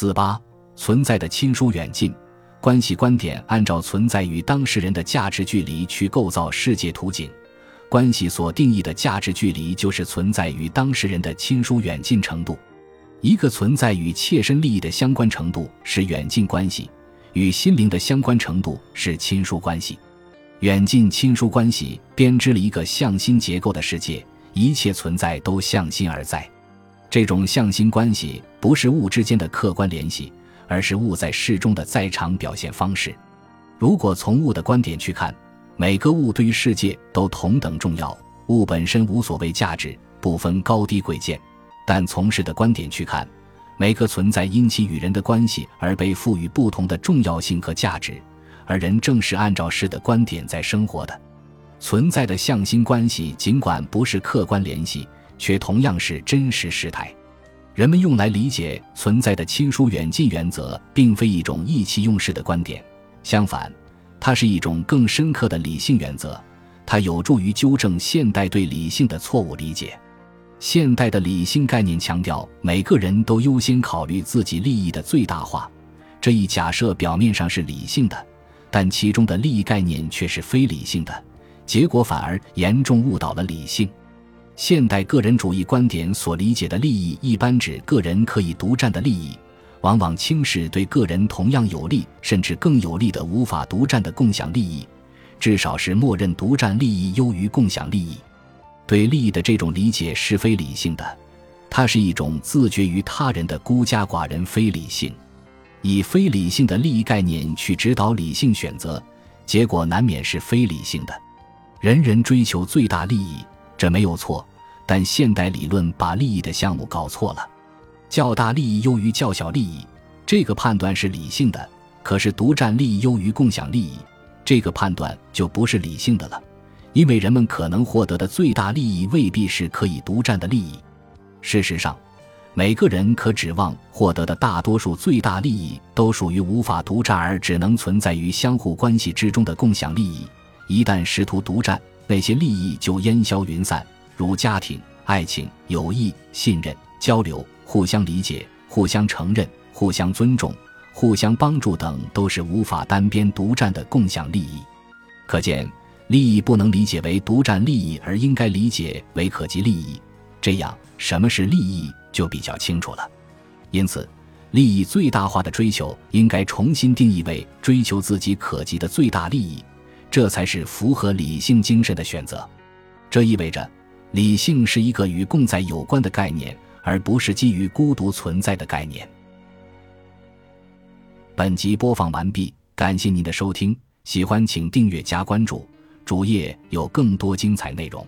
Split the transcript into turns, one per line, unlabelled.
四八存在的亲疏远近关系观点，按照存在与当事人的价值距离去构造世界图景。关系所定义的价值距离，就是存在与当事人的亲疏远近程度。一个存在与切身利益的相关程度是远近关系，与心灵的相关程度是亲疏关系。远近亲疏关系编织了一个向心结构的世界，一切存在都向心而在。这种向心关系不是物之间的客观联系，而是物在事中的在场表现方式。如果从物的观点去看，每个物对于世界都同等重要，物本身无所谓价值，不分高低贵贱。但从事的观点去看，每个存在因其与人的关系而被赋予不同的重要性和价值，而人正是按照事的观点在生活的。存在的向心关系尽管不是客观联系，却同样是真实事态。人们用来理解存在的亲疏远近原则，并非一种意气用事的观点，相反。它是一种更深刻的理性原则，它有助于纠正现代对理性的错误理解。现代的理性概念强调每个人都优先考虑自己利益的最大化，这一假设表面上是理性的，但其中的利益概念却是非理性的，结果反而严重误导了理性。现代个人主义观点所理解的利益，一般指个人可以独占的利益。往往轻视对个人同样有利甚至更有利的无法独占的共享利益，至少是默认独占利益优于共享利益。对利益的这种理解是非理性的，它是一种自绝于他人的孤家寡人非理性。以非理性的利益概念去指导理性选择，结果难免是非理性的。人人追求最大利益，这没有错，但现代理论把利益的项目搞错了。较大利益优于较小利益，这个判断是理性的；可是独占利益优于共享利益，这个判断就不是理性的了。因为人们可能获得的最大利益未必是可以独占的利益。事实上，每个人可指望获得的大多数最大利益都属于无法独占而只能存在于相互关系之中的共享利益。一旦试图独占，那些利益就烟消云散，如家庭、爱情、友谊、信任、交流。互相理解、互相承认、互相尊重、互相帮助等，都是无法单边独占的共享利益。可见，利益不能理解为独占利益，而应该理解为可及利益。这样，什么是利益就比较清楚了。因此，利益最大化的追求应该重新定义为追求自己可及的最大利益，这才是符合理性精神的选择。这意味着，理性是一个与共在有关的概念。而不是基于孤独存在的概念。本集播放完毕，感谢您的收听，喜欢请订阅加关注，主页有更多精彩内容。